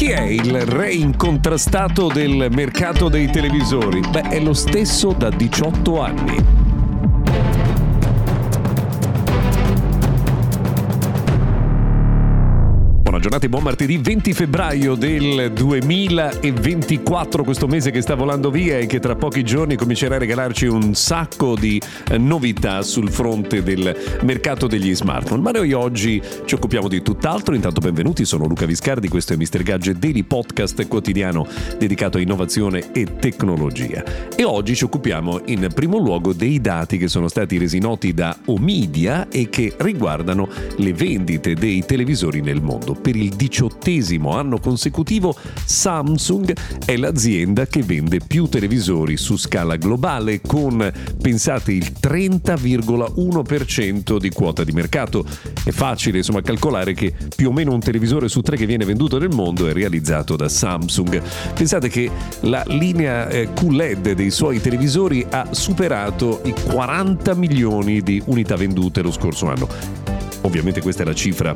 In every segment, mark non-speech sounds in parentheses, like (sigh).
Chi è il re incontrastato del mercato dei televisori? Beh, è lo stesso da 18 anni. Buona giornata e buon martedì 20 febbraio del 2024, questo mese che sta volando via e che tra pochi giorni comincerà a regalarci un sacco di eh, novità sul fronte del mercato degli smartphone. Ma noi oggi ci occupiamo di tutt'altro. Intanto benvenuti, sono Luca Viscardi, questo è Mr. Gadget Daily Podcast quotidiano dedicato a innovazione e tecnologia. E oggi ci occupiamo in primo luogo dei dati che sono stati resi noti da Omidia e che riguardano le vendite dei televisori nel mondo per il diciottesimo anno consecutivo Samsung è l'azienda che vende più televisori su scala globale con, pensate, il 30,1% di quota di mercato. È facile insomma calcolare che più o meno un televisore su tre che viene venduto nel mondo è realizzato da Samsung. Pensate che la linea eh, QLED dei suoi televisori ha superato i 40 milioni di unità vendute lo scorso anno ovviamente questa è la cifra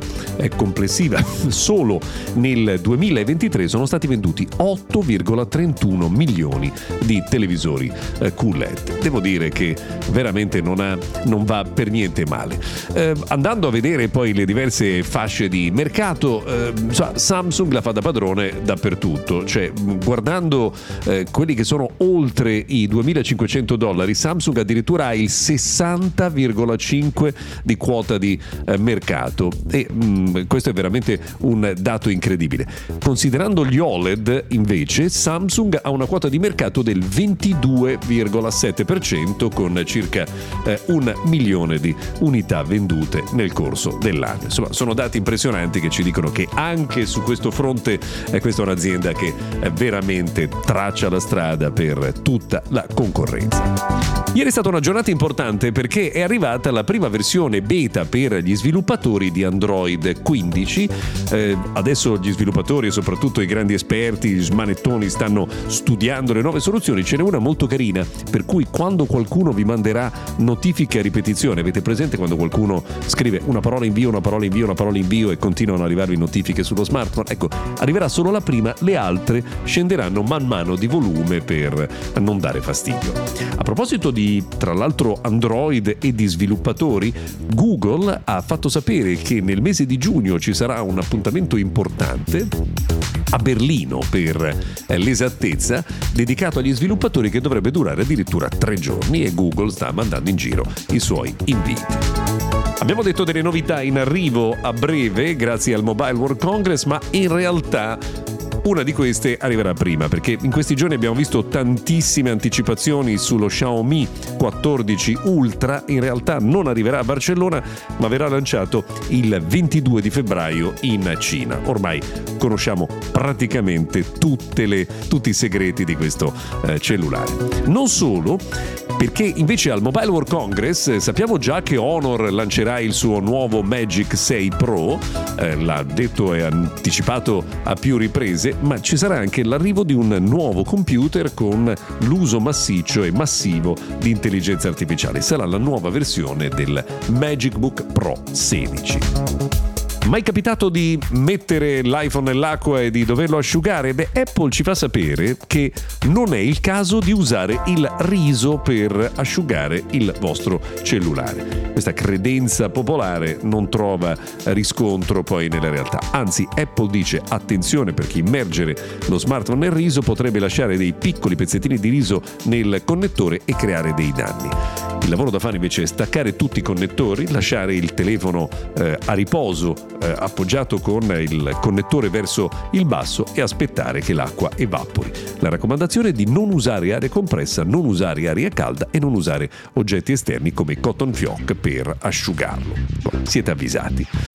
complessiva, (laughs) solo nel 2023 sono stati venduti 8,31 milioni di televisori eh, QLED. Devo dire che veramente non, ha, non va per niente male. Eh, andando a vedere poi le diverse fasce di mercato, eh, Samsung la fa da padrone dappertutto, cioè guardando eh, quelli che sono oltre i 2500 dollari, Samsung addirittura ha il 60,5 di quota di eh, mercato e mh, mm, questo è veramente un dato incredibile. Considerando gli OLED invece Samsung ha una quota di mercato del 22,7% con circa eh, un milione di unità vendute nel corso dell'anno. Insomma sono dati impressionanti che ci dicono che anche su questo fronte eh, questa è un'azienda che eh, veramente traccia la strada per tutta la concorrenza. Ieri è stata una giornata importante perché è arrivata la prima versione beta per gli sviluppatori di Android 15. Eh, adesso gli sviluppatori e soprattutto i grandi esperti, gli smanettoni stanno studiando le nuove soluzioni. Ce n'è una molto carina per cui quando qualcuno vi manderà notifiche a ripetizione, avete presente quando qualcuno scrive una parola invio, una parola invio, una parola invio e continuano ad arrivarvi notifiche sullo smartphone? Ecco, arriverà solo la prima, le altre scenderanno man mano di volume per non dare fastidio. A proposito di tra l'altro Android e di sviluppatori, Google ha fatto sapere che nel mese di giugno ci sarà un appuntamento importante a Berlino per l'esattezza, dedicato agli sviluppatori che dovrebbe durare addirittura tre giorni e Google sta mandando in giro i suoi inviti. Abbiamo detto delle novità in arrivo a breve grazie al Mobile World Congress, ma in realtà una di queste arriverà prima perché in questi giorni abbiamo visto tantissime anticipazioni sullo Xiaomi 14 Ultra, in realtà non arriverà a Barcellona ma verrà lanciato il 22 di febbraio in Cina. Ormai conosciamo praticamente le, tutti i segreti di questo eh, cellulare. Non solo, perché invece al Mobile World Congress eh, sappiamo già che Honor lancerà il suo nuovo Magic 6 Pro, eh, l'ha detto e anticipato a più riprese, ma ci sarà anche l'arrivo di un nuovo computer con l'uso massiccio e massivo di intelligenza artificiale. Sarà la nuova versione del Magic Book Pro 16. Mai capitato di mettere l'iPhone nell'acqua e di doverlo asciugare? Beh, Apple ci fa sapere che non è il caso di usare il riso per asciugare il vostro cellulare. Questa credenza popolare non trova riscontro poi nella realtà. Anzi, Apple dice attenzione perché immergere lo smartphone nel riso potrebbe lasciare dei piccoli pezzettini di riso nel connettore e creare dei danni. Il lavoro da fare invece è staccare tutti i connettori, lasciare il telefono eh, a riposo eh, appoggiato con il connettore verso il basso e aspettare che l'acqua evapori. La raccomandazione è di non usare aria compressa, non usare aria calda e non usare oggetti esterni come cotton fioc per asciugarlo. Siete avvisati.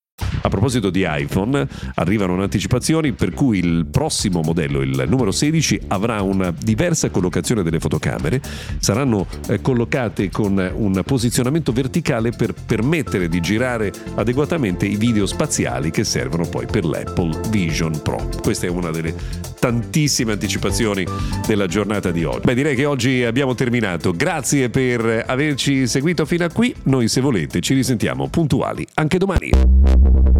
A proposito di iPhone, arrivano anticipazioni per cui il prossimo modello, il numero 16, avrà una diversa collocazione delle fotocamere, saranno eh, collocate con un posizionamento verticale per permettere di girare adeguatamente i video spaziali che servono poi per l'Apple Vision Pro. Questa è una delle tantissime anticipazioni della giornata di oggi. Beh, direi che oggi abbiamo terminato. Grazie per averci seguito fino a qui. Noi se volete ci risentiamo puntuali anche domani.